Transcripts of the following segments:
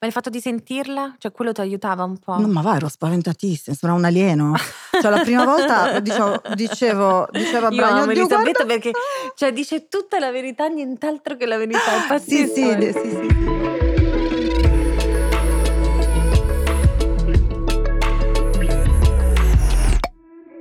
Ma il fatto di sentirla, cioè quello ti aiutava un po'? No, ma va, ero spaventatissima, sembrava un alieno. cioè la prima volta dicevo, dicevo, dicevo a Io Brian, amo "Oddio, Elisabetta guarda perché qua!" cioè, dice tutta la verità, nient'altro che la verità. È Sì, pazzesco. sì, eh. sì, sì, sì.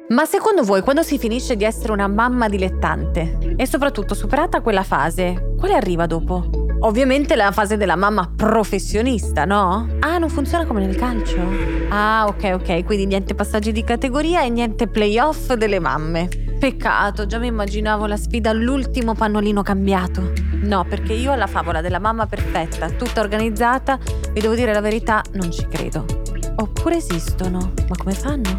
Ma secondo voi, quando si finisce di essere una mamma dilettante e soprattutto superata quella fase, quale arriva dopo? Ovviamente la fase della mamma professionista, no? Ah, non funziona come nel calcio? Ah, ok, ok, quindi niente passaggi di categoria e niente playoff delle mamme. Peccato, già mi immaginavo la sfida all'ultimo pannolino cambiato. No, perché io alla favola della mamma perfetta, tutta organizzata, vi devo dire la verità, non ci credo. Oppure esistono, ma come fanno?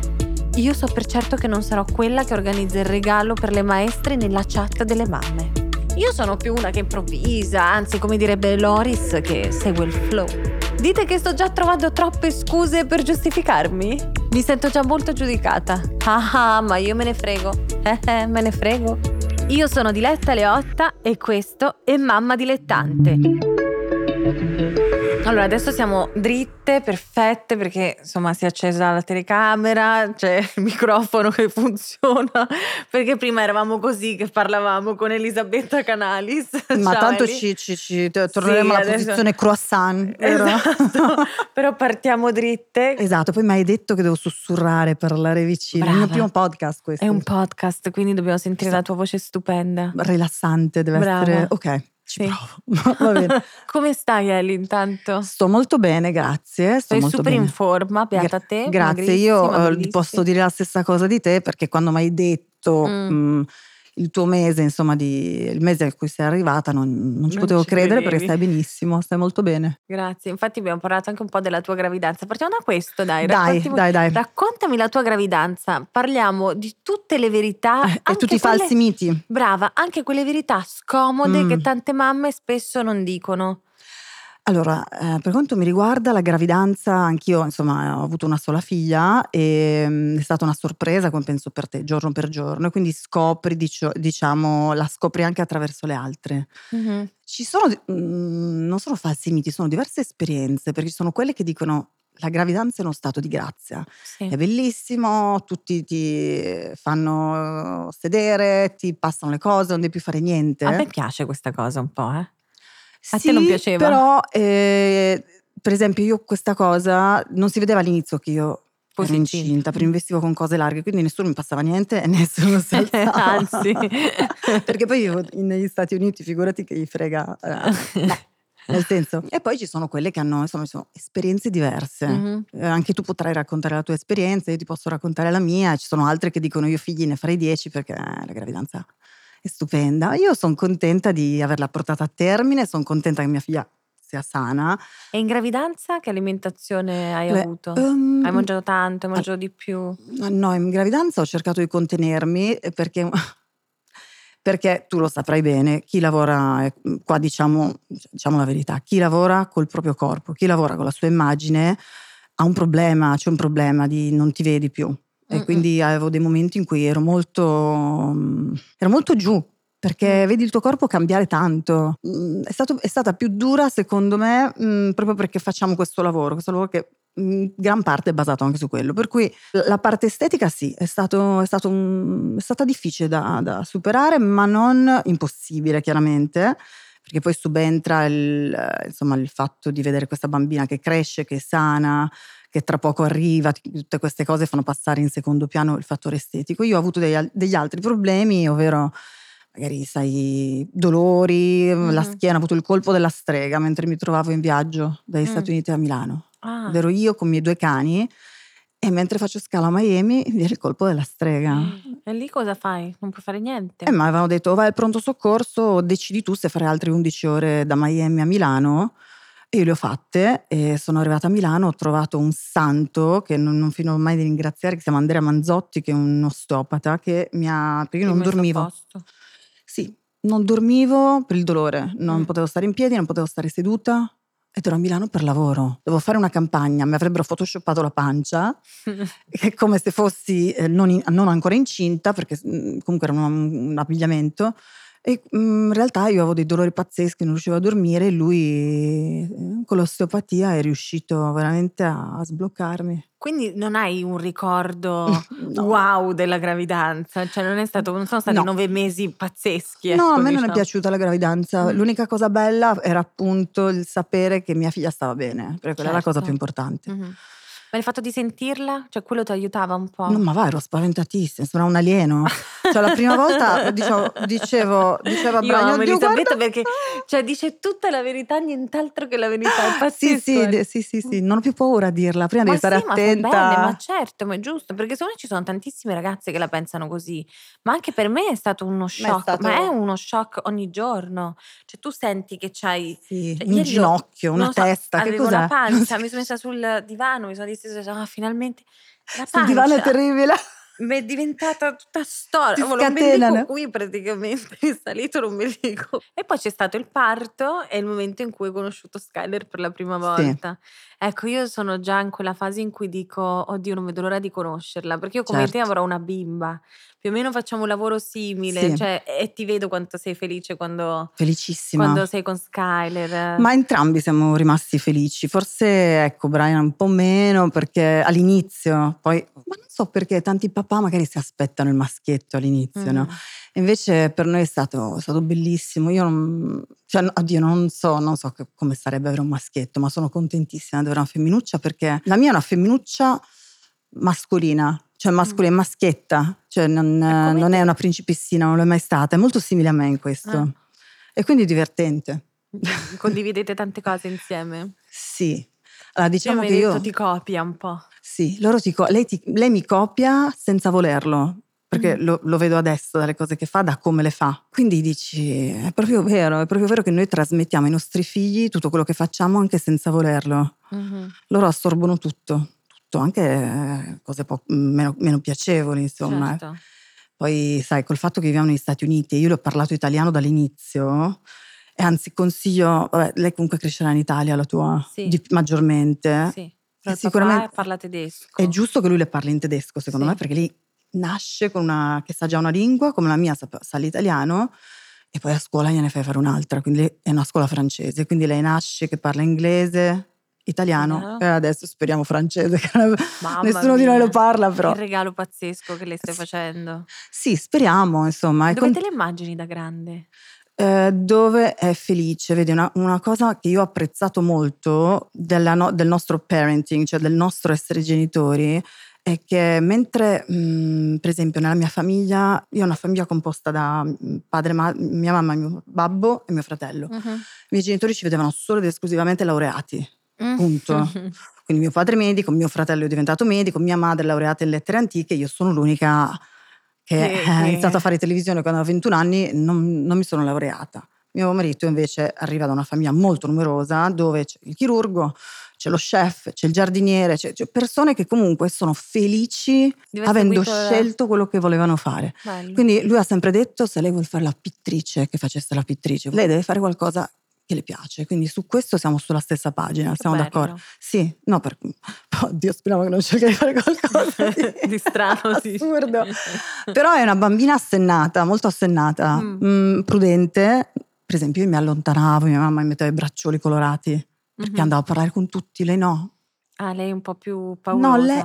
Io so per certo che non sarò quella che organizza il regalo per le maestre nella chat delle mamme. Io sono più una che improvvisa, anzi come direbbe Loris che segue il flow. Dite che sto già trovando troppe scuse per giustificarmi? Mi sento già molto giudicata. Ah ah, ma io me ne frego. Eh eh, me ne frego. Io sono Diletta Leotta e questo è Mamma Dilettante. Allora, adesso siamo dritte, perfette, perché insomma si è accesa la telecamera, c'è il microfono che funziona, perché prima eravamo così che parlavamo con Elisabetta Canalis. Ma Ciao, tanto Eli. ci, ci- ci- torneremo alla adesso- posizione croissant? Esatto, però partiamo dritte. Esatto, poi mi hai detto che devo sussurrare, parlare vicino. È il mio Brava. primo podcast questo. È un podcast, quindi dobbiamo sentire la tua voce stupenda. rilassante, deve Brava. essere... Ok, ci Sì. provo. Come stai Eli intanto? Sto molto bene, grazie. Sto Sei molto super bene. in forma, beata Gra- te. Grazie, io eh, posso dire la stessa cosa di te perché quando mi hai detto Mm. mm, il tuo mese, insomma, di, il mese a cui sei arrivata, non, non ci Non potevo ci credere credevi. perché stai benissimo, stai molto bene. Grazie, infatti abbiamo parlato anche un po' della tua gravidanza. Partiamo da questo, dai. Dai, dai, dai. Raccontami la tua gravidanza. Parliamo di tutte le verità. Eh, e anche tutti i falsi miti. Brava, anche quelle verità scomode Mm. che tante mamme spesso non dicono. Allora, eh, per quanto mi riguarda la gravidanza, anch'io insomma ho avuto una sola figlia e mm, è stata una sorpresa, come penso per te, giorno per giorno, e quindi scopri, dicio- diciamo, la scopri anche attraverso le altre. Mhm. Ci sono, mm, non sono falsi miti, sono diverse esperienze, perché ci sono quelle che dicono la gravidanza è uno stato di grazia, Sì. è bellissimo, tutti ti fanno sedere, ti passano le cose, non devi più fare niente. A me piace questa cosa un po', eh. A te Sì, non piaceva? Però, eh, per esempio, io questa cosa non si vedeva all'inizio che io Fossi ero incinta. incinta, perché investivo con cose larghe, quindi nessuno mi passava niente e nessuno si alzava. Anzi. perché poi io negli Stati Uniti, figurati che gli frega. eh, no, nel senso. E poi ci sono quelle che hanno insomma, esperienze diverse. Mhm. Eh, anche tu potrai raccontare la tua esperienza, io ti posso raccontare la mia. Ci sono altre che dicono io figli ne farei dieci perché eh, la gravidanza è stupenda. Io sono contenta di averla portata a termine, sono contenta che mia figlia sia sana. E in gravidanza che alimentazione hai Beh, avuto? ehm, Hai mangiato tanto, hai mangiato di più? No, in gravidanza ho cercato di contenermi eh, perché, perché tu lo saprai bene, chi lavora, eh, qua diciamo, diciamo la verità, chi lavora col proprio corpo, chi lavora con la sua immagine ha un problema, c'è un problema di non ti vedi più. E quindi avevo dei momenti in cui ero molto, mm, ero molto giù. Perché vedi il tuo corpo cambiare tanto. Mm, È, stato- è stata più dura, secondo me, mm, proprio perché facciamo questo lavoro, questo lavoro che in gran parte è basato anche su quello. Per cui la parte estetica sì, è, stato, è, stato un- è stata difficile da, da superare, ma non impossibile chiaramente, perché poi subentra il, insomma, il fatto di vedere questa bambina che cresce, che è sana, che tra poco arriva, tutte queste cose fanno passare in secondo piano il fattore estetico. Io ho avuto degli, al- degli altri problemi, ovvero magari sai, dolori, la Mhm. schiena, ho avuto il colpo della strega mentre mi trovavo in viaggio dagli Mm. Stati Uniti a Milano. Ah. Ero io con i miei due cani e mentre faccio scala a Miami mi viene il colpo della strega. E lì cosa fai? Non puoi fare niente. E mi avevano detto vai al pronto soccorso, decidi tu se fare altre 11 ore da Miami a Milano. E io le ho fatte e sono arrivata a Milano, ho trovato un santo che non, non finirò mai di ringraziare, che si chiama Andrea Manzotti, che è un osteopata, che mi ha... perché io non dormivo. Sì, non dormivo per il dolore, non Mm. potevo stare in piedi, non potevo stare seduta ed ero a Milano per lavoro. Dovevo fare una campagna, mi avrebbero photoshoppato la pancia, come se fossi eh, non, in- non ancora incinta, perché mm, comunque era un, un abbigliamento. E mm, in realtà io avevo dei dolori pazzeschi, non riuscivo a dormire e lui eh, con l'osteopatia è riuscito veramente a, sbloccarmi. Quindi non hai un ricordo No. wow della gravidanza? Cioè non è stato, non sono stati No. nove mesi pazzeschi. No, a ecco, me non è diciamo. piaciuta la gravidanza. Mm. L'unica cosa bella era appunto il sapere che mia figlia stava bene, perché quella è la cosa Certo. più importante. Mhm. Ma il fatto di sentirla, cioè quello ti aiutava un po'? No, ma va, ero spaventatissima, sembrava un alieno. Cioè, la prima volta dicevo, dicevo, dicevo a Io Brian, amo "Oddio, Elisabetta guarda". perché cioè, dice tutta la verità, nient'altro che la verità. È Sì, pazzesco. sì, sì, sì, sì, non ho più paura a dirla, prima Ma devi stare sì, ma attenta. bene, ma certo, ma è giusto, perché secondo me ci sono tantissime ragazze che la pensano così, ma anche per me è stato uno shock, stato- ma è uno shock ogni giorno, cioè tu senti che c'hai Sì, cioè, un ginocchio, una non so, testa, che cos'è? la pancia, mi sono messa sul divano, mi sono distesa, detto, ah, finalmente la Sul divano è pancia terribile. Mi è diventata tutta storia, l'ombelico scatenano. qui praticamente, è salito l'ombelico. E poi c'è stato il parto e il momento in cui ho conosciuto Skyler per la prima volta. Ecco, io sono già in quella fase in cui dico, oddio, non vedo l'ora di conoscerla, perché io come te Certo. avrò una bimba, più o meno facciamo un lavoro simile, Sì. cioè, e ti vedo quanto sei felice quando, Felicissima. quando sei con Skyler. Ma entrambi siamo rimasti felici. Forse, ecco, Brian un po' meno perché all'inizio, poi, ma non so perché tanti papà magari si aspettano il maschietto all'inizio, no? Mhm. Invece per noi è stato, è stato bellissimo. Io non, cioè, oddio, non so, non so che- come sarebbe avere un maschietto, ma sono contentissima di avere una femminuccia perché la mia è una femminuccia mascolina, cioè mascolina, maschietta, cioè non, E come non è una principessina, non l'è mai stata, è molto simile a me in questo. Ah. E quindi è divertente. Condividete tante cose insieme. Sì. Allora, diciamo che io... ti copia un po'. Sì, loro ti co- lei, ti- lei mi copia senza volerlo, perché Mm. lo, lo vedo adesso dalle cose che fa, da come le fa. Quindi dici, è proprio vero, è proprio vero che noi trasmettiamo ai nostri figli tutto quello che facciamo anche senza volerlo. Mhm. Loro assorbono tutto, tutto, anche eh, cose po- meno, meno piacevoli, insomma. Certo. Poi, sai, col fatto che viviamo negli Stati Uniti, io le ho parlato italiano dall'inizio, e anzi consiglio, vabbè, lei comunque crescerà in Italia, la tua, Sì. di- maggiormente. Sì. Però sicuramente- parla tedesco. È giusto che lui le parli in tedesco, secondo Sì. me, perché lei nasce con una, che sa già una lingua, come la mia sa, sa l'italiano, e poi a scuola gliene fai fare un'altra, quindi è una scuola francese, quindi lei nasce che parla inglese, italiano, Italiano. e adesso speriamo francese, che Mamma nessuno di noi mia. lo parla però. Il regalo pazzesco che le stai facendo. Sì, speriamo, insomma. Dove con- te le immagini da grande? eh, dove è felice. Vedi, una, una cosa che io ho apprezzato molto no- del nostro parenting, cioè del nostro essere genitori, è che mentre, mh, per esempio, nella mia famiglia, io ho una famiglia composta da mh, padre, ma- mia mamma, mio babbo e mio fratello. I miei genitori ci vedevano solo ed esclusivamente laureati. Punto. Quindi mio padre è medico, mio fratello è diventato medico, mia madre è laureata in lettere antiche, io sono l'unica che ha iniziato a fare televisione quando avevo 21 anni, non, non mi sono laureata. Mio marito invece arriva da una famiglia molto numerosa dove c'è il chirurgo, c'è lo chef, c'è il giardiniere, c'è, c'è persone che comunque sono felici avendo scelto quello che volevano fare. Bello. Quindi lui ha sempre detto se lei vuole fare la pittrice, che facesse la pittrice, lei deve fare qualcosa che le piace. Quindi su questo siamo sulla stessa pagina, siamo bello. d'accordo. Sì, no, per... Oddio, speriamo che non cerchi di fare qualcosa di, Di strano, sì. assurdo. Però è una bambina assennata, molto assennata, Mm. mm, prudente. Per esempio, io mi allontanavo, mia mamma mi metteva i braccioli colorati perché Mhm. andavo a parlare con tutti, lei no. Ah, lei è un po' più paurosa. No, lei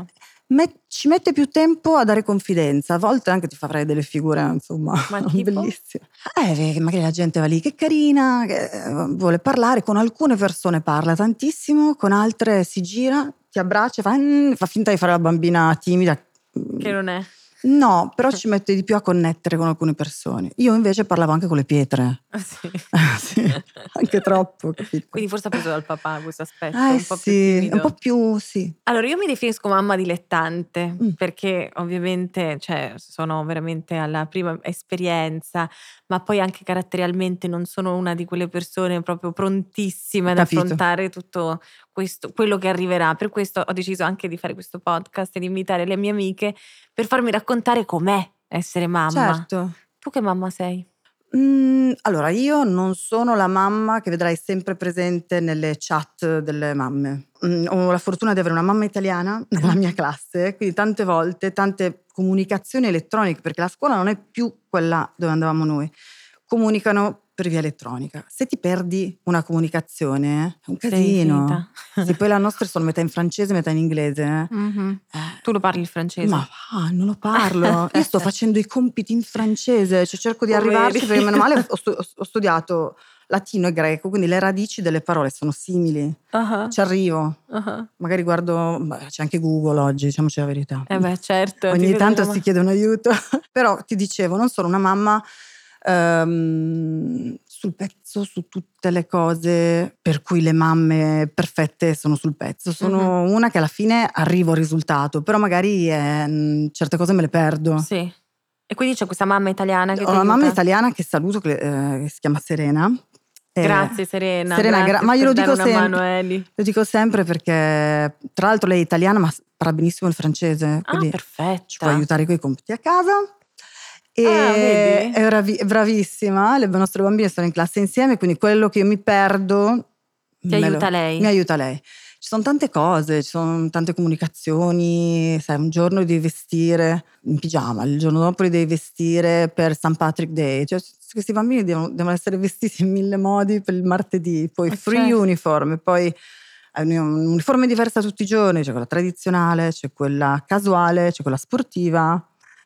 met- ci mette più tempo a dare confidenza, a volte anche ti fa fare delle figure, insomma, Ma bellissime. Eh, magari la gente va lì, che carina, che eh, vuole parlare, con alcune persone parla tantissimo, con altre si gira, ti abbraccia, fa, "Mm", fa finta di fare la bambina timida. Che non è. No, però ci mette di più a connettere con alcune persone. Io invece parlavo anche con le pietre. Ah, sì. Sì, anche troppo, capito? Quindi forse ha preso dal papà questo aspetto, Eh un po' più sì, timido. un po' più, sì. Allora, io mi definisco mamma dilettante Mm. perché ovviamente cioè, sono veramente alla prima esperienza, ma poi anche caratterialmente non sono una di quelle persone proprio prontissime ad affrontare tutto questo, quello che arriverà. Per questo ho deciso anche di fare questo podcast e di invitare le mie amiche per farmi raccontare com'è essere mamma. Certo. Tu che mamma sei? Mm, allora, io non sono la mamma che vedrai sempre presente nelle chat delle mamme. Mm, ho la fortuna di avere una mamma italiana nella mia classe, quindi tante volte, tante comunicazioni elettroniche, perché la scuola non è più quella dove andavamo noi. comunicano per via elettronica. Se ti perdi una comunicazione è un casino. Sì, poi la nostra sono metà in francese, metà in inglese. Mhm. eh. Tu lo parli il francese? Ma va, non lo parlo. Io sto facendo i compiti in francese, cioè cerco di Poveri. arrivarci perché meno male ho, stu- ho studiato latino e greco, quindi le radici delle parole sono simili. Ah, Ci arrivo. ah. Magari guardo, beh, c'è anche Google oggi, diciamoci la verità. Eh beh, certo. Ogni tanto si chiede un aiuto. Però ti dicevo, non sono una mamma ehm, sul pezzo su tutte le cose per cui le mamme perfette sono sul pezzo. Sono una che alla fine arrivo al risultato, però magari eh, certe cose me le perdo. Sì. E quindi c'è questa mamma italiana che Ho una mamma italiana che saluto, che, eh, che si chiama Serena. Eh, Grazie Serena. Serena, grazie gra- ma glielo dico sempre. Lo dico sempre perché, tra l'altro, lei è italiana, ma parla benissimo il francese. Ah, Quindi perfetta. ci può aiutare con i compiti a casa. E Ah, bravi- bravissima, le nostre bambine sono in classe insieme, quindi quello che io mi perdo Ti me lo- aiuta lei. Mi aiuta lei. Ci sono tante cose, ci sono tante comunicazioni, sai, un giorno devi vestire in pigiama, il giorno dopo li devi vestire per St. Patrick Day, cioè questi bambini devono, devono essere vestiti in mille modi per il martedì, poi Eh, free certo. uniform, poi un- un'uniforme diversa tutti i giorni, c'è quella tradizionale, c'è quella casuale, c'è quella sportiva.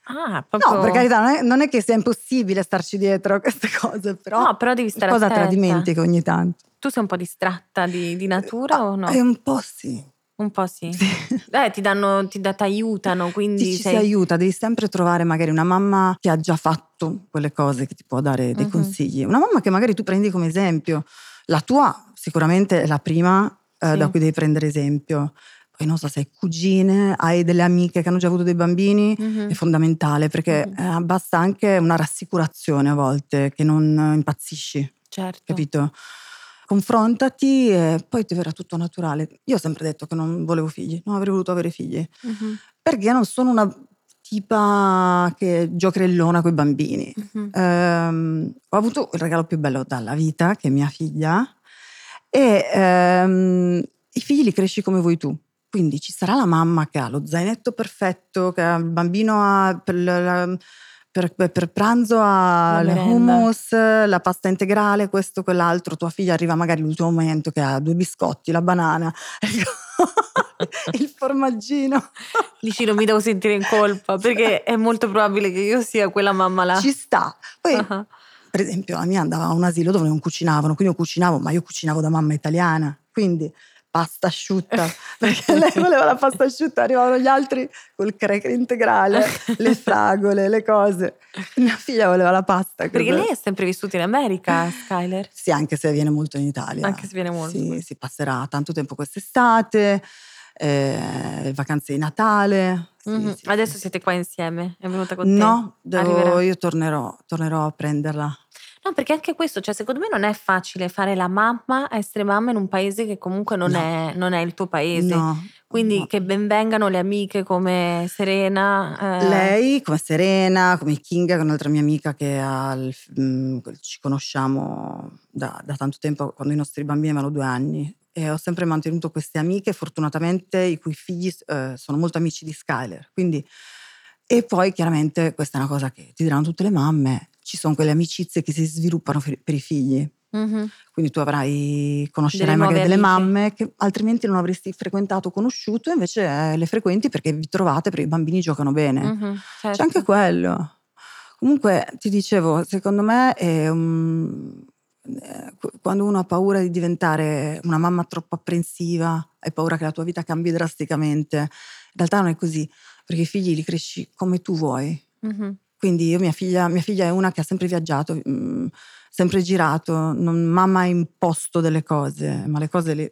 Ah, proprio... No, per carità, non è, non è che sia impossibile starci dietro a queste cose, però No, però devi stare cosa attenta. dimentichi ogni tanto. Tu sei un po' distratta di, di natura o no? È un po' sì. Un po' sì. Sì. Eh, ti danno, ti da- t'aiutano, quindi Ti ci sei... si aiuta, devi sempre trovare magari una mamma che ha già fatto quelle cose che ti può dare dei Mhm. consigli. Una mamma che magari tu prendi come esempio. La tua sicuramente è la prima eh, Sì. da cui devi prendere esempio. Poi non so se hai cugine, hai delle amiche che hanno già avuto dei bambini, Mhm. è fondamentale perché Mhm. eh, basta anche una rassicurazione a volte che non impazzisci, Certo. capito? Confrontati e poi ti verrà tutto naturale. Io ho sempre detto che non volevo figli, non avrei voluto avere figli Mhm. perché non sono una tipa che giocherellona con i bambini. Mhm. Ehm, ho avuto il regalo più bello dalla vita, che è mia figlia, e ehm, i figli li cresci come vuoi tu. Quindi ci sarà la mamma che ha lo zainetto perfetto, che ha il bambino ha per, la- per- per- pranzo ha il hummus, la pasta integrale, questo, quell'altro. Tua figlia arriva magari all'ultimo momento che ha due biscotti, la banana, il formaggino. Dici non mi devo sentire in colpa perché è molto probabile che io sia quella mamma là. Ci sta. Poi, Ah, per esempio, la mia andava a un asilo dove non cucinavano, quindi io cucinavo, ma io cucinavo da mamma italiana, quindi pasta asciutta, perché lei voleva la pasta asciutta, arrivavano gli altri col cracker integrale, le fragole, le cose. Mia figlia voleva la pasta. Perché cosa- lei è sempre vissuta in America, Skyler. Sì, anche se viene molto in Italia. Anche se viene molto. Sì, si passerà tanto tempo quest'estate, eh, vacanze di Natale. sì, Mhm. sì, Adesso siete qua insieme, è venuta con te? No, devo- Arriverà. io tornerò, tornerò a prenderla. No, perché anche questo, cioè secondo me non è facile fare la mamma, essere mamma in un paese che comunque non, No. è, non è il tuo paese. No, Quindi no. che benvengano le amiche come Serena. eh, Lei, come Serena, come Kinga, che è un'altra mia amica che il- mm, ci conosciamo da, da tanto tempo, quando i nostri bambini avevano due anni. E ho sempre mantenuto queste amiche, fortunatamente, i cui figli eh, sono molto amici di Skyler. Quindi, e poi chiaramente questa è una cosa che ti diranno tutte le mamme, ci sono quelle amicizie che si sviluppano per, i figli. mhm. Quindi tu avrai, conoscerai Delle magari delle amiche. mamme che altrimenti non avresti frequentato conosciuto, invece eh, le frequenti perché vi trovate, perché i bambini giocano bene. Mhm, C'è certo. anche quello. Comunque ti dicevo, secondo me è un- eh, qu- quando uno ha paura di diventare una mamma troppo apprensiva, hai paura che la tua vita cambi drasticamente. In realtà non è così, perché i figli li cresci come tu vuoi. Mhm. Quindi io, mia figlia, mia figlia è una che ha sempre viaggiato, mm, sempre girato, non mamma ha imposto delle cose, ma le cose le, in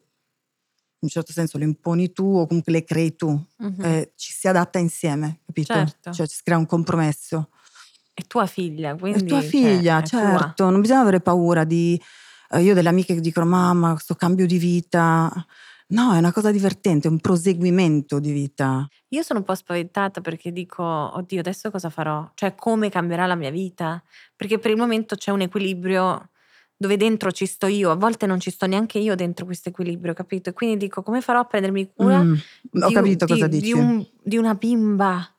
un certo senso le imponi tu o comunque le crei tu. Mhm. Eh, ci si adatta insieme, capito? Certo. Cioè ci si crea un compromesso. È tua figlia, quindi... È tua cioè, figlia, è tua. certo, non bisogna avere paura di... eh, io ho delle amiche che dicono mamma, questo cambio di vita... No, è una cosa divertente, è un proseguimento di vita. Io sono un po' spaventata perché dico, oddio, adesso cosa farò? Cioè, come cambierà la mia vita? Perché per il momento c'è un equilibrio dove dentro ci sto io, a volte non ci sto neanche io dentro questo equilibrio, capito? E quindi dico, come farò a prendermi cura Mm, di, capito di- di un- di una bimba?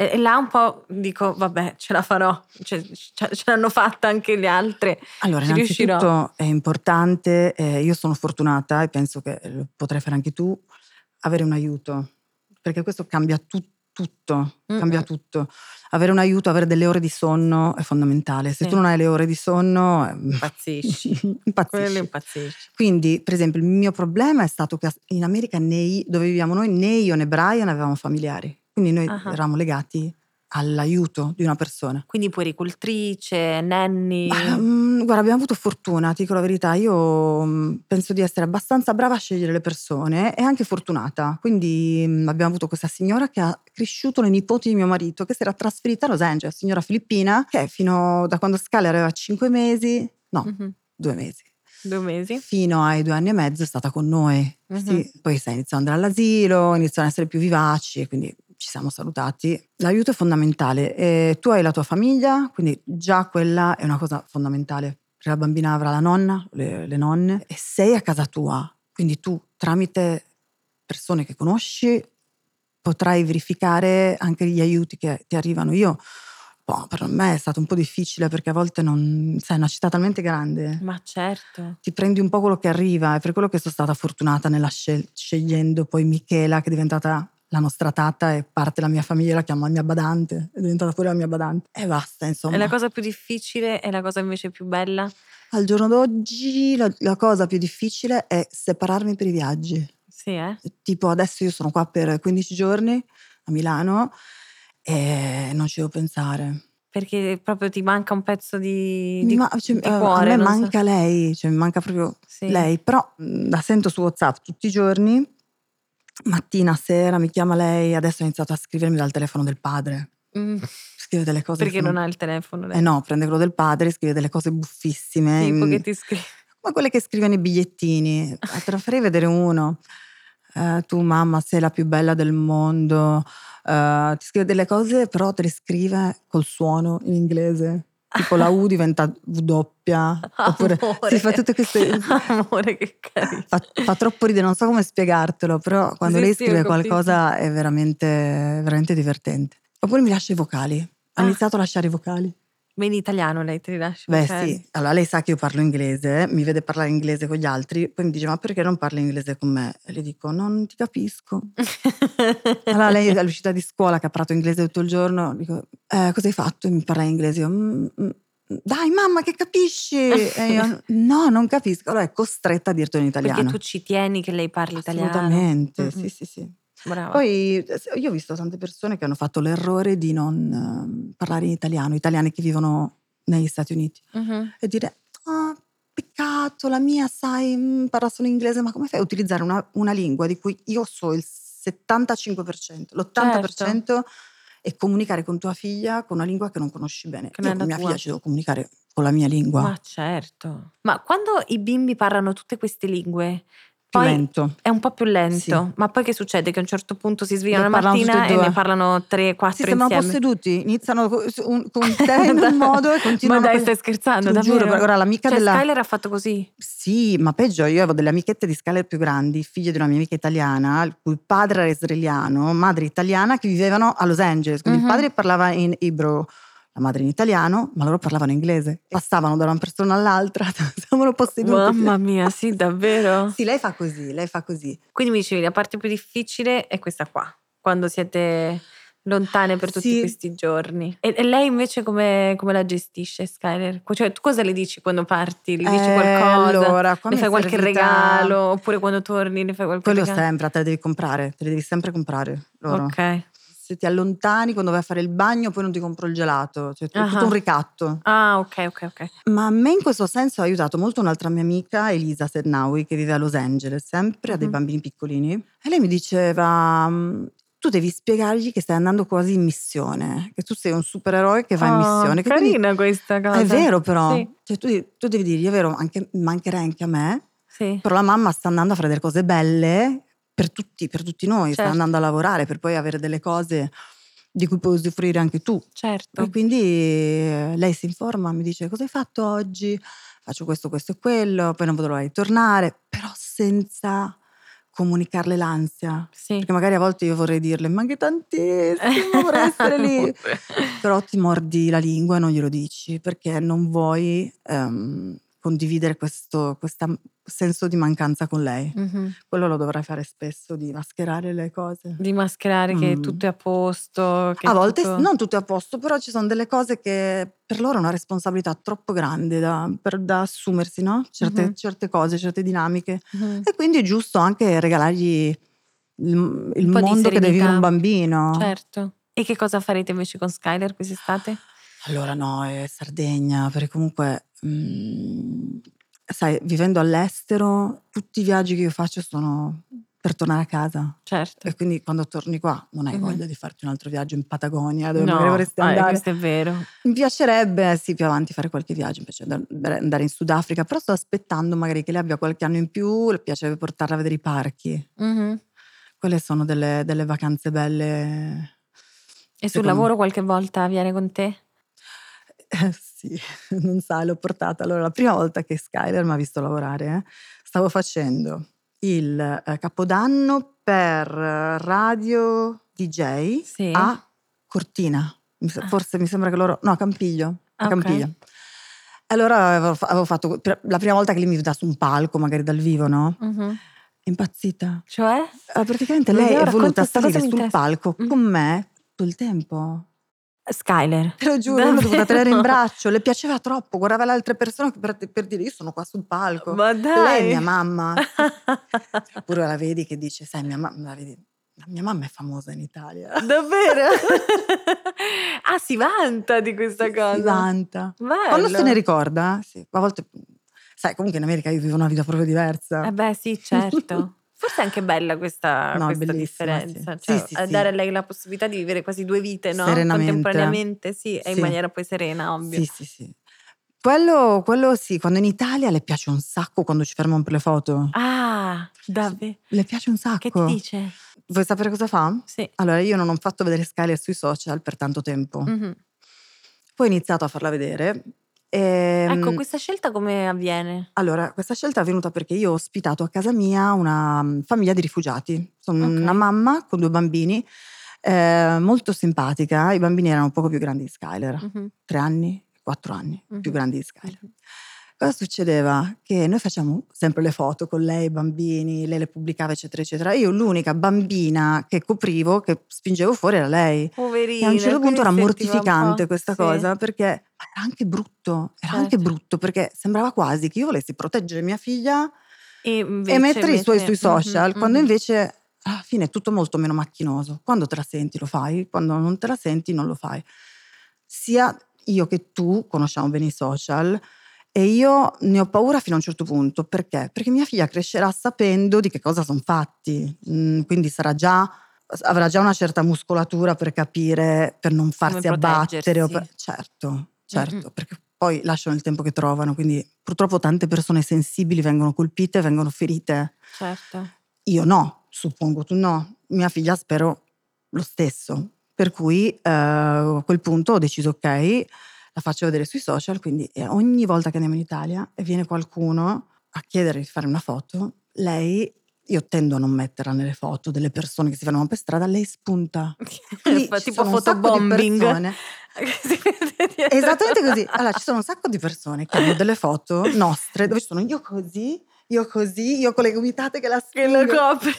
E, là un po' dico, vabbè, ce la farò, cioè, ce, ce l'hanno fatta anche le altre. Allora, Ci innanzitutto riuscirò. è importante, eh, io sono fortunata e penso che lo potrai fare anche tu, avere un aiuto, perché questo cambia tu- tutto, cambia Mm-mm. tutto. Avere un aiuto, avere delle ore di sonno è fondamentale. Se Sì. tu non hai le ore di sonno, eh, Impazzisci. impazzisci. Impazzisci. Quindi, per esempio, il mio problema è stato che in America, né dove viviamo noi, né io né Brian avevamo familiari. Quindi noi Ah. eravamo legati all'aiuto di una persona. Quindi puericultrice, nanny. Ma, mm, guarda, abbiamo avuto fortuna, ti dico la verità. Io mm, penso di essere abbastanza brava a scegliere le persone e anche fortunata. Quindi mm, abbiamo avuto questa signora che ha cresciuto le nipoti di mio marito, che si era trasferita a Los Angeles, signora filippina, che fino da quando Scalia aveva 5 mesi, no, Mhm. due mesi, Due mesi. fino ai due anni e mezzo è stata con noi. Mhm. Sì, poi sai, iniziò ad andare all'asilo, iniziò ad essere più vivaci e quindi ci siamo salutati. L'aiuto è fondamentale. E tu hai la tua famiglia, quindi già quella è una cosa fondamentale. Perché la bambina avrà la nonna, le, le nonne, e sei a casa tua. Quindi tu tramite persone che conosci potrai verificare anche gli aiuti che ti arrivano. Io, boh, per me è stato un po' difficile perché a volte non, sai, è una città talmente grande Ma certo. ti prendi un po' quello che arriva, è per quello che sono stata fortunata nella scel- scegliendo poi Michela, che è diventata la nostra tata e parte della mia famiglia, la chiamo la mia badante, è diventata pure la mia badante. E basta, insomma. E la cosa più difficile e la cosa invece più bella? Al giorno d'oggi la, la cosa più difficile è separarmi per i viaggi. Sì, eh? Tipo adesso io sono qua per 15 giorni a Milano e non ci devo pensare. Perché proprio ti manca un pezzo di, di, ma- cioè, di eh, cuore. a me non so. manca lei, cioè mi manca proprio Sì. lei, però la sento su WhatsApp tutti i giorni, mattina, sera, mi chiama lei, adesso ha iniziato a scrivermi dal telefono del padre, Mm, scrive delle cose. Perché che non ha il telefono lei? Eh no, prende quello del padre, scrive delle cose buffissime, Tipo in- che ti scrive. come quelle che scrive nei bigliettini. Eh, Te la farei vedere uno. Eh, tu mamma sei la più bella del mondo, Eh, ti scrive delle cose però te le scrive col suono in inglese. Tipo la U diventa W, oppure Amore. si fa tutte queste Amore, che carino. fa, fa troppo ridere, non so come spiegartelo, però quando Sì, lei scrive qualcosa è veramente, veramente divertente. Oppure mi lascia i vocali. Ha Ah. iniziato a lasciare i vocali. Ma in italiano lei te li lascia? Beh ok. sì, allora lei sa che io parlo inglese, mi vede parlare inglese con gli altri, poi mi dice ma perché non parli inglese con me? E le dico non ti capisco. Allora lei all'uscita di scuola che ha parlato inglese tutto il giorno, dico eh, cosa hai fatto? E mi parla in inglese, io "Mm, mm, dai mamma che capisci? Io no non capisco, allora è costretta a dirtelo in italiano. Perché tu ci tieni che lei parli italiano. Assolutamente, sì sì sì. Brava. Poi io ho visto tante persone che hanno fatto l'errore di non ehm, parlare in italiano, italiani che vivono negli Stati Uniti, Mhm. e dire, ah, peccato, la mia sai, mm, parla solo inglese, ma come fai a utilizzare una, una lingua di cui io so il 75%, l'80% Certo. e comunicare con tua figlia con una lingua che non conosci bene? Che io con mia tua. figlia ci devo comunicare con la mia lingua, Ma certo. Ma quando i bimbi parlano tutte queste lingue, più poi lento. è un po' più lento. Sì. Ma poi che succede? Che a un certo punto si svegliano la tutte mattina e due. ne parlano tre, Si quattro sembrano insieme. posseduti, iniziano con te in un modo e continuano Ma dai, stai scherzando, davvero? giuro, ora l'amica cioè, della... Skyler ha fatto così. Sì, ma peggio, io avevo delle amichette di Skyler più grandi, figlie di una mia amica italiana, il cui padre era israeliano, madre italiana, che vivevano a Los Angeles. Quindi Mhm. il padre parlava in ebro, la madre in italiano, ma loro parlavano inglese. Passavano da una persona all'altra, stavano posseduti. Mamma mia, sì, davvero? Sì, lei fa così, lei fa così. Quindi mi dicevi, la parte più difficile è questa qua, quando siete lontane per tutti Sì. questi giorni. E, e lei invece come, come la gestisce, Skyler? Cioè, tu cosa le dici quando parti? Le dici Eh, qualcosa? allora, le mi fai qualche servita- regalo? Oppure quando torni le fai qualche Quello regalo? sempre, te le devi comprare, te le devi sempre comprare loro. Ok. Se ti allontani quando vai a fare il bagno, poi non ti compro il gelato, cioè è Ah. tutto un ricatto. Ah, ok, ok, ok. Ma a me in questo senso ha aiutato molto un'altra mia amica, Elisa Sernaui, che vive a Los Angeles, sempre ha dei bambini piccolini. E lei mi diceva: "Mm, Tu devi spiegargli che stai andando quasi in missione, che tu sei un supereroe che va in Oh, missione. Che quindi- carina questa cosa. è vero, però. Sì, Cioè, tu, tu devi dirgli: è vero, anche, mancherai anche a me, sì. però la mamma sta andando a fare delle cose belle per tutti, per tutti noi, sta Certo. andando a lavorare per poi avere delle cose di cui puoi usufruire anche tu. certo. E quindi eh, lei si informa, mi dice cosa hai fatto oggi? Faccio questo, questo e quello, poi non vedo l'ora di tornare, però senza comunicarle l'ansia. Sì. Perché magari a volte io vorrei dirle, ma che tantissimo, vorrei essere lì. Però ti mordi la lingua e non glielo dici perché non vuoi ehm, condividere questo questa senso di mancanza con lei. Mhm. Quello lo dovrai fare spesso, di mascherare le cose. Di mascherare che Mm. tutto è a posto. Che A volte tutto- non tutto è a posto, però ci sono delle cose che per loro è una responsabilità troppo grande da, per- da assumersi, no? Certe, Mhm. certe cose, certe dinamiche. Mhm. E quindi è giusto anche regalargli il, il mondo che deve vivere un bambino. Certo. E che cosa farete invece con Skyler quest'estate? Allora no, è Sardegna, perché comunque, mm, sai, vivendo all'estero, tutti i viaggi che io faccio sono per tornare a casa. Certo. E quindi quando torni qua non hai Mhm. voglia di farti un altro viaggio in Patagonia dove No, magari vorresti eh, andare. questo è vero. Mi piacerebbe, sì, più avanti fare qualche viaggio, mi piace andare in Sudafrica, però sto aspettando magari che lei abbia qualche anno in più, le piacerebbe portarla a vedere i parchi. Mhm. Quelle sono delle, delle vacanze belle. E sul Secondo- lavoro qualche volta viene con te? Eh, sì, non sai, l'ho portata. Allora, la prima volta che Skyler mi ha visto lavorare, eh, stavo facendo il eh, capodanno per eh, radio DJ Sì. a Cortina. Mi Ah. Forse mi sembra che loro... No, a Campiglio. A Ok. Campiglio. Allora avevo, avevo fatto la prima volta che lei mi dà su un palco, magari dal vivo, no? Mhm. Impazzita. Cioè? Eh, praticamente lei è voluta salire sul interessa. palco Mm. con me tutto il tempo. Skyler. Te lo giuro, l'ho dovuta tenere in braccio, le piaceva troppo, guardava le altre persone per, per dire io sono qua sul palco. Ma Lei dai. è mia mamma. Oppure la vedi che dice, sai, mia, mamma, la vedi, la mia mamma è famosa in Italia. Davvero? ah, si vanta di questa cosa. Si vanta. Bello. Quando se ne ricorda, sì, a volte, sai, comunque in America io vivo una vita proprio diversa. Eh beh, sì, certo. Forse è anche bella questa, No, questa differenza. sì. Cioè, Sì, sì, a sì. dare a lei la possibilità di vivere quasi due vite, no? Contemporaneamente, sì, e in maniera poi serena, ovvio. Sì, sì, sì. Quello, quello sì, quando in Italia le piace un sacco quando ci fermiamo per le foto. Ah, davvero? Le piace un sacco. Che ti dice? Vuoi sapere cosa fa? Sì. Allora, io non ho fatto vedere Skyler sui social per tanto tempo. Mhm. Poi ho iniziato a farla vedere. E, Ecco, questa scelta come avviene? Allora, questa scelta è avvenuta perché io ho ospitato a casa mia una mm, famiglia di rifugiati. Sono Ok. una mamma con due bambini, eh, molto simpatica. I bambini erano poco più grandi di Skyler, Mhm, tre anni, quattro anni più Mhm. grandi di Skyler. mhm. Cosa succedeva? Che noi facciamo sempre le foto con lei, i bambini, lei le pubblicava, eccetera, eccetera. Io l'unica bambina che coprivo, che spingevo fuori era lei. Poverina. E a un certo punto era mortificante questa sì. cosa perché era anche brutto, era anche Certo. brutto perché sembrava quasi che io volessi proteggere mia figlia E, e invece mettere i suoi sui mette- social, mhm, quando mhm. invece alla fine è tutto molto meno macchinoso. Quando te la senti lo fai, quando non te la senti non lo fai. Sia io che tu conosciamo bene i social e io ne ho paura fino a un certo punto. Perché? Perché mia figlia crescerà sapendo di che cosa sono fatti, Mm, quindi sarà già, avrà già una certa muscolatura per capire, per non farsi abbattere. per-. Certo, certo, Mm-mm. perché poi lasciano il tempo che trovano, quindi purtroppo tante persone sensibili vengono colpite, vengono ferite. Certo. Io no, suppongo tu no. Mia figlia spero lo stesso. Per cui eh, a quel punto ho deciso, ok, la faccio vedere sui social, quindi eh, ogni volta che andiamo in Italia e viene qualcuno a chiedere di fare una foto, lei, io tendo a non metterla nelle foto delle persone che si fanno per strada, lei spunta. Quindi tipo fotobombing. Esattamente così. Allora, ci sono un sacco di persone che hanno delle foto nostre dove sono io così, io così, io con le gomitate che la Che lo spingo. copri.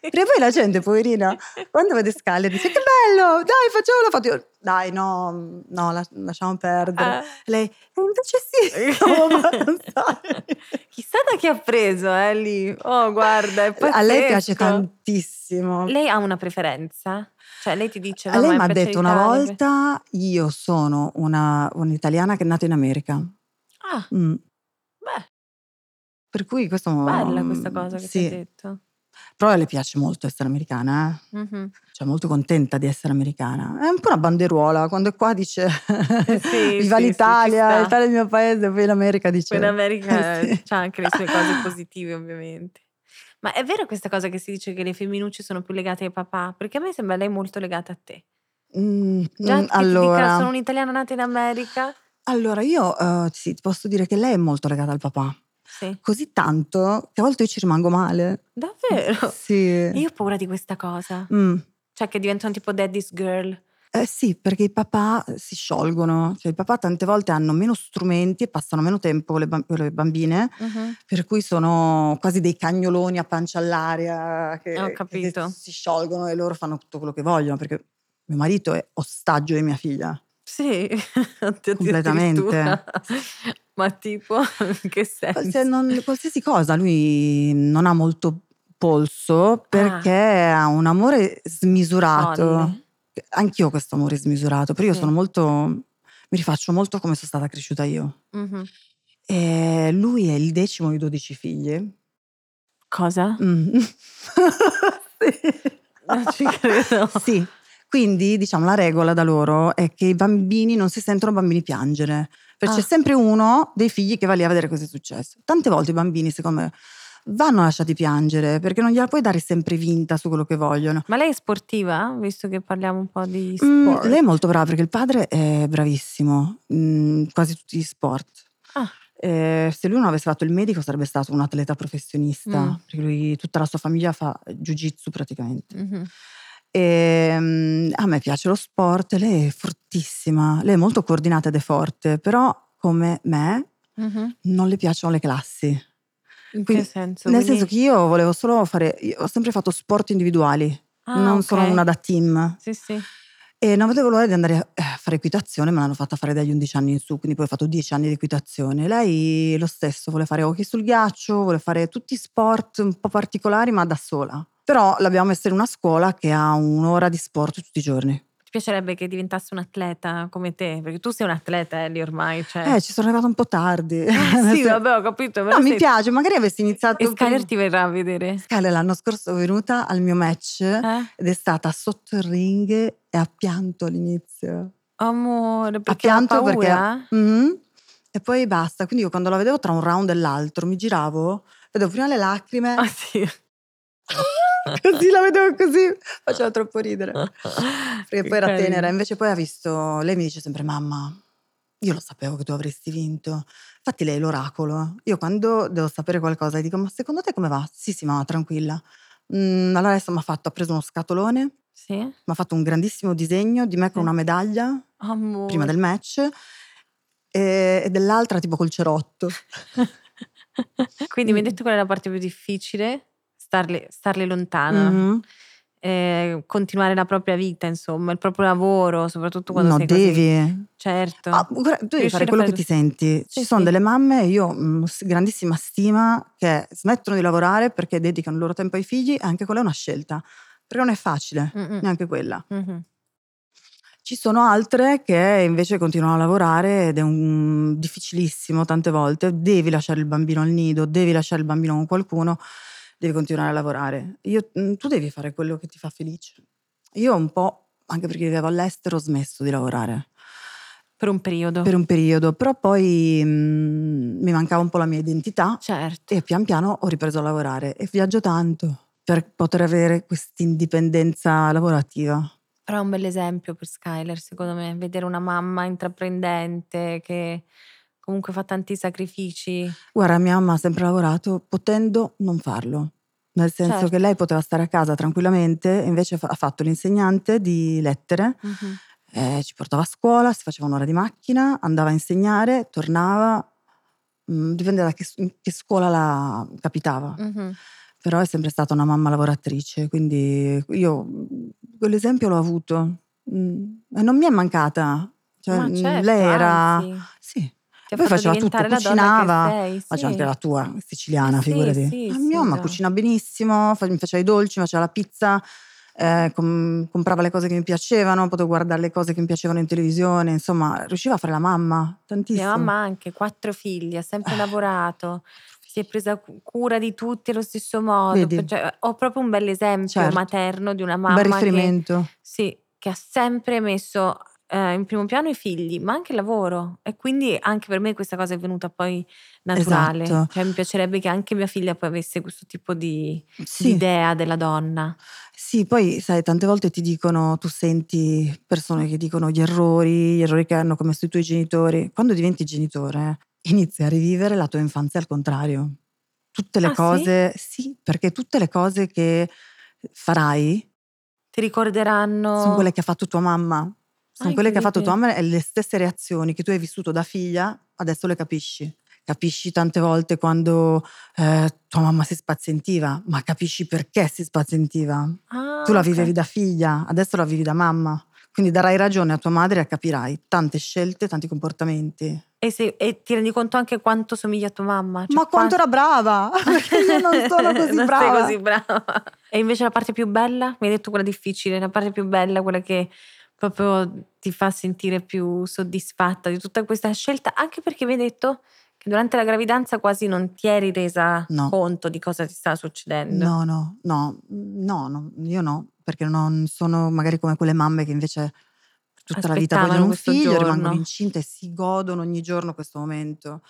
Perché poi la gente, poverina, quando vede Skyler dice che bello, dai facciamo la foto. Io, dai no, no, la- lasciamo perdere. Ah. Lei, "E invece sì. Chissà da chi ha preso, eh, lì. Oh, guarda, è A lei piace pazzesco. tantissimo. Lei ha una preferenza? Cioè, lei ti dice, no, lei mi ha detto una volta, io sono una, un'italiana che è nata in America. Ah, Mm. Per cui questo... bella questa cosa che sì. ti ha detto. Però a lei piace molto essere americana, eh? Mhm. cioè molto contenta di essere americana. È un po' una banderuola, quando è qua dice sì, viva sì, l'Italia, sta. l'Italia è il mio paese, poi in America dice... Poi in America Eh, sì. c'ha anche le sue cose positive, ovviamente. Ma è vero questa cosa che si dice che le femminucce sono più legate ai papà? Perché a me sembra lei molto legata a te. Mm, Già mm, che ti dica allora, sono un'italiana nata in America. allora, io eh, sì, posso dire che lei è molto legata al papà. Sì. così tanto che a volte io ci rimango male. Davvero? Sì. Io ho paura di questa cosa. Mm. Cioè che diventano tipo daddy's girl. Eh sì, perché i papà si sciolgono, cioè i papà tante volte hanno meno strumenti e passano meno tempo con le, bam- con le bambine, Mhm. per cui sono quasi dei cagnoloni a pancia all'aria che, Ho che si sciolgono e loro fanno tutto quello che vogliono, perché mio marito è ostaggio di mia figlia. Sì, Completamente. Ma tipo, che senso? Qualsiasi, non- qualsiasi cosa, lui non ha molto polso perché ha un amore smisurato. Folle. Anch'io ho questo amore smisurato, però io Sì. sono molto, mi rifaccio molto come sono stata cresciuta io. Mhm. E lui è il decimo di 12 figli. Cosa? Mm. Non ci credo. Sì, quindi diciamo la regola da loro è che i bambini non si sentono bambini piangere, perché Ah. c'è sempre uno dei figli che va lì a vedere cosa è successo. Tante volte i bambini, secondo me, vanno lasciati piangere perché non gliela puoi dare sempre vinta su quello che vogliono. Ma lei è sportiva? Visto che parliamo un po' di Mm, sport. lei è molto brava perché il padre è bravissimo, in quasi tutti gli sport. Ah. Eh, se lui non avesse fatto il medico sarebbe stato un atleta professionista, Mm. perché lui, tutta la sua famiglia fa jiu-jitsu praticamente. Mhm. E, mm, a me piace lo sport, lei è fortissima, lei è molto coordinata ed è forte, però come me Mhm. non le piacciono le classi. In Quindi, che senso? Nel Quindi- senso che io volevo solo fare, ho sempre fatto sport individuali, Ah, non ok. sono una da team. Sì, sì. E non vedevo l'ora di andare a eh, fare equitazione, me l'hanno fatta fare dagli 11 anni in su, quindi poi ho fatto 10 anni di equitazione. Lei lo stesso, vuole fare hockey sul ghiaccio, vuole fare tutti sport un po' particolari, ma da sola. Però l'abbiamo messa in una scuola che ha un'ora di sport tutti i giorni. Ti piacerebbe che diventasse un atleta come te? Perché tu sei un atleta, Ellie, ormai. Cioè. Eh, ci sono arrivata un po' tardi. Eh, sì, vabbè, ho capito. No, mi sei- piace, magari avessi iniziato E Skyler prima. ti verrà a vedere. Skyler l'anno scorso è venuta al mio match Eh? ed è stata sotto il ring e ha pianto all'inizio. Amore, perché ha pianto perché... Mhm. E poi basta. Quindi io quando la vedevo tra un round e l'altro mi giravo, vedevo prima le lacrime, Ah, sì. così la vedevo così, faceva troppo ridere. Perché Che poi era carino. tenera. Invece poi ha visto, lei mi dice sempre mamma, io lo sapevo che tu avresti vinto. Infatti lei è l'oracolo. Io quando devo sapere qualcosa dico ma secondo te come va? Sì sì mamma tranquilla. Mm, allora adesso mi ha fatto, ha preso uno scatolone, Sì? mi ha fatto un grandissimo disegno di me con una medaglia Amore. prima del match e, e dell'altra tipo col cerotto. Quindi mi hai Mm. detto qual è la parte più difficile? Starle, starle lontana. Mhm. eh, continuare la propria vita, insomma, il proprio lavoro, soprattutto quando No, sei così. devi. Certo. Ah, guarda, tu devi fare quello che ti senti. Sì, Ci sono sì. delle mamme, io ho grandissima stima, che smettono di lavorare perché dedicano il loro tempo ai figli, e anche quella è una scelta. Perché non è facile, Mm-mm. neanche quella. Mhm. Ci sono altre che invece continuano a lavorare ed è un- difficilissimo tante volte. Devi lasciare il bambino al nido, devi lasciare il bambino con qualcuno, devi continuare a lavorare. Io- mm, tu devi fare quello che ti fa felice. Io un po', anche perché vivevo all'estero, ho smesso di lavorare Per un periodo. per un periodo, però poi mm, mi mancava un po' la mia identità Certo. e pian piano ho ripreso a lavorare e viaggio tanto per poter avere questa indipendenza lavorativa. Però è un bel esempio per Skyler, secondo me, vedere una mamma intraprendente che comunque fa tanti sacrifici. Guarda, mia mamma ha sempre lavorato potendo non farlo. Nel senso Certo. che lei poteva stare a casa tranquillamente, invece ha fatto l'insegnante di lettere, Mhm. eh, ci portava a scuola, si faceva un'ora di macchina, andava a insegnare, tornava, mm, dipende da che, che scuola la capitava. Mhm. Però è sempre stata una mamma lavoratrice, quindi io quell'esempio l'ho avuto mm, e non mi è mancata. Cioè, certo, lei era... anzi, Sì, ti ha poi fatto faceva tutto, diventare la donna cucinava, che sei, faceva sì. anche la tua siciliana, Eh sì, figurati. sì, sì, mia mamma cucina benissimo, mi faceva i dolci, mi faceva la pizza, eh, com- comprava le cose che mi piacevano, potevo guardare le cose che mi piacevano in televisione, insomma, riusciva a fare la mamma tantissimo. Mia mamma anche quattro figli, ha sempre Eh. lavorato, si è presa cu- cura di tutti allo stesso modo. Cioè, ho proprio un bel esempio Certo. materno di una Un mamma bel che, riferimento. sì, che ha sempre messo eh, in primo piano i figli, ma anche il lavoro. E quindi anche per me questa cosa è venuta poi naturale. Esatto. Cioè, mi piacerebbe che anche mia figlia poi avesse questo tipo di, di Sì. idea della donna. Sì, poi sai, tante volte ti dicono, tu senti persone che dicono gli errori, gli errori che hanno commesso i tuoi genitori. Quando diventi genitore, inizi a rivivere la tua infanzia al contrario. Tutte le Ah, sì? cose, sì, perché tutte le cose che farai Ti ricorderanno... sono quelle che ha fatto tua mamma. Sono Ah, quelle che ha fatto tua mamma e le stesse reazioni che tu hai vissuto da figlia, adesso le capisci. Capisci tante volte quando eh, tua mamma si spazientiva, ma capisci perché si spazientiva. Ah, Tu la ok. vivevi da figlia, adesso la vivi da mamma. Quindi darai ragione a tua madre e capirai tante scelte, tanti comportamenti. E, se- e ti rendi conto anche quanto somiglia a tua mamma? Cioè, Ma quanto quan- era brava! Perché io non sono così Non sei brava. così brava. E invece la parte più bella? Mi hai detto quella difficile, la parte più bella, quella che proprio ti fa sentire più soddisfatta di tutta questa scelta, anche perché mi hai detto che durante la gravidanza quasi non ti eri resa No. conto di cosa ti stava succedendo. No, no, no, no, no, io no, perché non sono magari come quelle mamme che invece tutta la vita vogliono un figlio, giorno. rimangono incinte e si godono ogni giorno questo momento.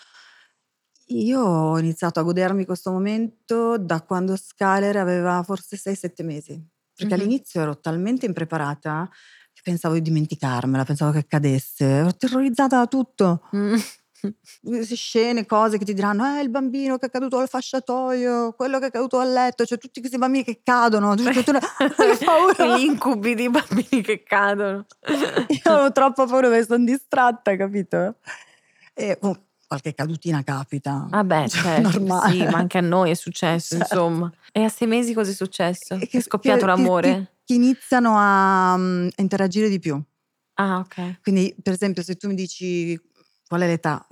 Io ho iniziato a godermi questo momento da quando Skyler aveva forse 6-7 mesi, perché Mhm. all'inizio ero talmente impreparata che pensavo di dimenticarmela, pensavo che accadesse, ero terrorizzata da tutto. Mm. Scene, cose che ti diranno, eh, il bambino che è caduto al fasciatoio, quello che è caduto al letto, cioè tutti questi bambini che cadono, che paura. Gli incubi di bambini che cadono. Io avevo troppa paura perché sono distratta, capito? E oh, qualche cadutina capita. Vabbè, Cioè, certo, normale. sì, ma anche a noi è successo, Certo. insomma. E a sei mesi cosa è successo? E è scoppiato che- l'amore? Che, che iniziano a, a interagire di più. Ah, ok. Quindi, per esempio, se tu mi dici qual è l'età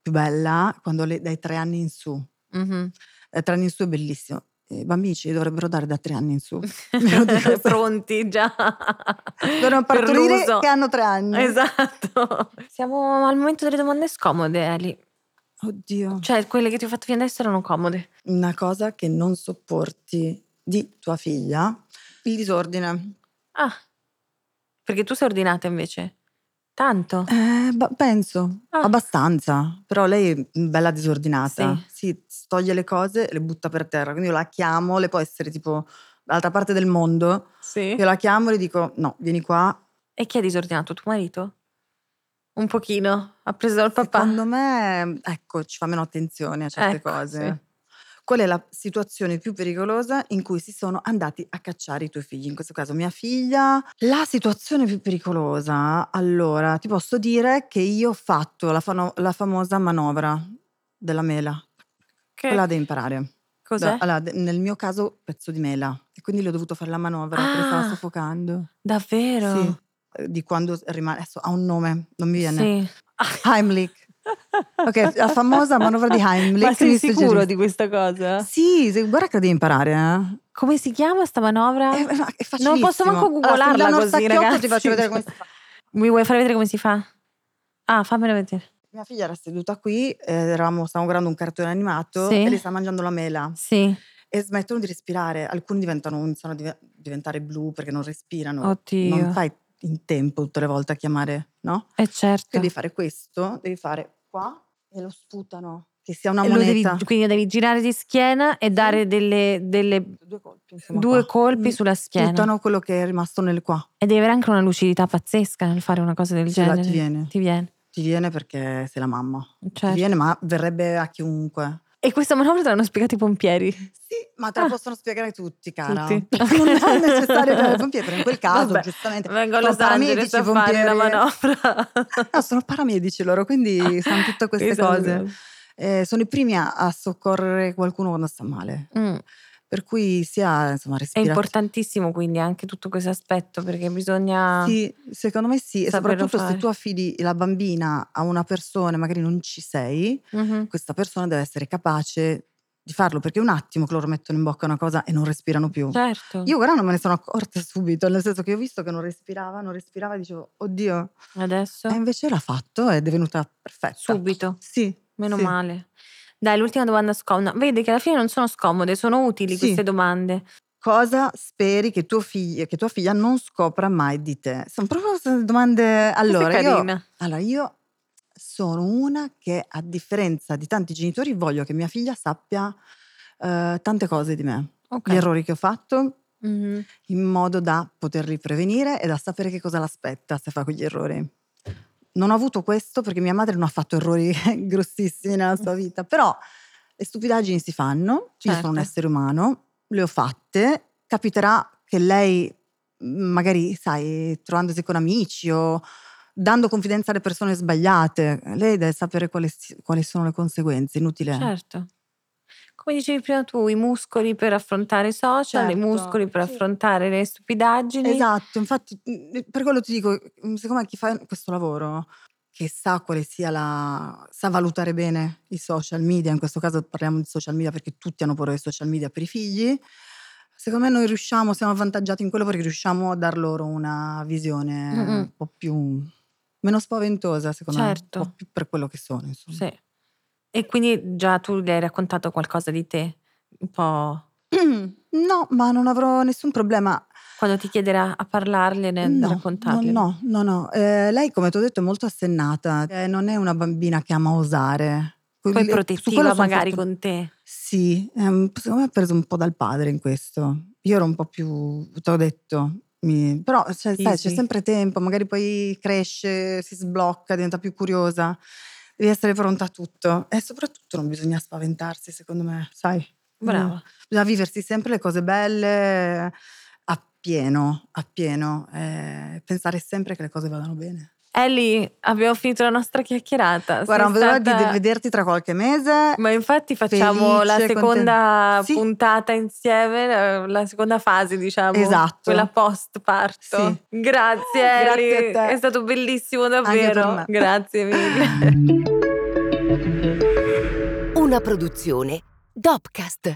più bella, quando le, dai tre anni in su. Mhm. Dai tre anni in su è bellissimo. I bambini ci dovrebbero dare da tre anni in su. Pronti già. Per partorire che hanno tre anni. Esatto. Siamo al momento delle domande scomode, Eli. Oddio. Cioè, quelle che ti ho fatto fino adesso erano comode. Una cosa che non sopporti di tua figlia, il disordine. Ah, perché tu sei ordinata invece. Tanto. Eh, ba- penso, Ah. abbastanza. Però lei è bella disordinata. Sì. Si toglie le cose e le butta per terra. Quindi io la chiamo, le può essere tipo dall'altra parte del mondo. Sì. Io la chiamo e le dico, no, vieni qua. E chi ha disordinato? Tuo marito? Un pochino. Ha preso dal papà. Secondo me, ecco, ci fa meno attenzione a certe Ecco, cose. sì. Qual è la situazione più pericolosa in cui si sono andati a cacciare i tuoi figli? In questo caso mia figlia. La situazione più pericolosa, allora, ti posso dire che io ho fatto la, fano- la famosa manovra della mela. Che Quella devi imparare. cos'è? Da- allora, nel mio caso, pezzo di mela. E quindi le ho dovuto fare la manovra perché stava Ah. soffocando. Davvero? Sì. Di quando rimane. Adesso ha un nome, non mi viene. Sì. Heimlich. Ok, la famosa manovra di Heimlich. Ma sei sicuro di questa cosa? Sì, guarda che la devi imparare. Eh. Come si chiama sta manovra? È, è non posso manco Allora, googlarla Milano così, ragazzi. ti faccio vedere come si fa. Mi vuoi far vedere come si fa? Ah, fammelo vedere. Mia figlia era seduta qui, eh, eravamo, stavamo guardando un cartone animato Sì. e lei sta mangiando la mela Sì. e smettono di respirare. Alcuni diventano, iniziano a div- diventare blu perché non respirano. Oddio. Non fai in tempo tutte le volte a chiamare, no? Eh certo. Quindi devi fare questo, devi fare qua e lo sputano, che sia una E lo devi- moneta. quindi devi girare di schiena e dare delle, delle- Due colpi, insomma, due colpi Mm, sulla schiena. Sputano quello che è rimasto nel qua. E devi avere anche una lucidità pazzesca nel fare una cosa del Sì, là genere. ti viene. Ti viene. Ti viene perché sei la mamma. certo. Ti viene, ma verrebbe a chiunque. E questa manovra te l'hanno spiegata i pompieri. Sì, ma te la Ah. possono spiegare tutti, cara. Tutti. non è necessario chiamare i pompieri, però in quel caso, Vabbè, giustamente. Vengo a sono Los Angeles a fare la manovra. No, sono paramedici loro, quindi sanno tutte queste cose. Eh, sono i primi a, a soccorrere qualcuno quando sta male. Mm. Per cui sia, insomma, È respirare. importantissimo quindi anche tutto questo aspetto perché bisogna... Sì, secondo me sì, e soprattutto fare. se tu affidi la bambina a una persona e magari non ci sei, Mhm. questa persona deve essere capace di farlo, perché è un attimo che loro mettono in bocca una cosa e non respirano più. Certo. Io guarda non me ne sono accorta subito, nel senso che ho visto che non respirava, non respirava e dicevo, oddio. Adesso? E invece l'ha fatto ed è venuta perfetta. Subito. Sì. Meno sì. male. Dai, l'ultima domanda scomoda. Vedi che alla fine non sono scomode, sono utili Sì. queste domande. Cosa speri che, tuo figlio, che tua figlia non scopra mai di te? Sono proprio domande. Allora, io, allora, io sono una che, a differenza di tanti genitori, voglio che mia figlia sappia eh, tante cose di me. Ok. Gli errori che ho fatto, Mhm. in modo da poterli prevenire e da sapere che cosa l'aspetta se fa quegli errori. Non ho avuto questo perché mia madre non ha fatto errori grossissimi nella sua vita, però le stupidaggini si fanno, certo. io sono un certo. essere umano, le ho fatte, capiterà che lei magari, sai, trovandosi con amici o dando confidenza alle persone sbagliate, lei deve sapere quali, quali sono le conseguenze, inutile. Certo. Come dicevi prima tu, i muscoli per affrontare i social, certo, i muscoli per sì. affrontare le stupidaggini. Esatto, infatti per quello ti dico, secondo me chi fa questo lavoro che sa quale sia la... sa valutare bene i social media, in questo caso parliamo di social media perché tutti hanno paura dei social media per i figli, secondo me noi riusciamo, siamo avvantaggiati in quello perché riusciamo a dar loro una visione mm-hmm. un po' più meno spaventosa, secondo certo. me, un po' certo. più per quello che sono. Insomma. Sì. E quindi già tu gli hai raccontato qualcosa di te? Un po'. No, ma non avrò nessun problema. Quando ti chiederà a parlargliene, no, raccontargliene? No, no, no. Eh, lei, come ti ho detto, è molto assennata. Eh, non è una bambina che ama osare. Poi protettiva magari fatto... con te. Sì, ehm, secondo me ha preso un po' dal padre in questo. Io ero un po' più, te l'ho detto, mi... però cioè, sai, c'è sempre tempo, magari poi cresce, si sblocca, diventa più curiosa. Devi essere pronta a tutto e soprattutto non bisogna spaventarsi, secondo me, sai. Brava. Bisogna viversi sempre le cose belle a pieno, a pieno, e pensare sempre che le cose vadano bene. Ellie, abbiamo finito la nostra chiacchierata. Guarda, non vedo stata... di vederti tra qualche mese. Ma infatti facciamo Felice, la seconda content... puntata sì. insieme, la seconda fase, diciamo. Esatto. Quella post parto. Sì. Grazie Ellie, Grazie è stato bellissimo davvero. Grazie mille. Una produzione Dopcast.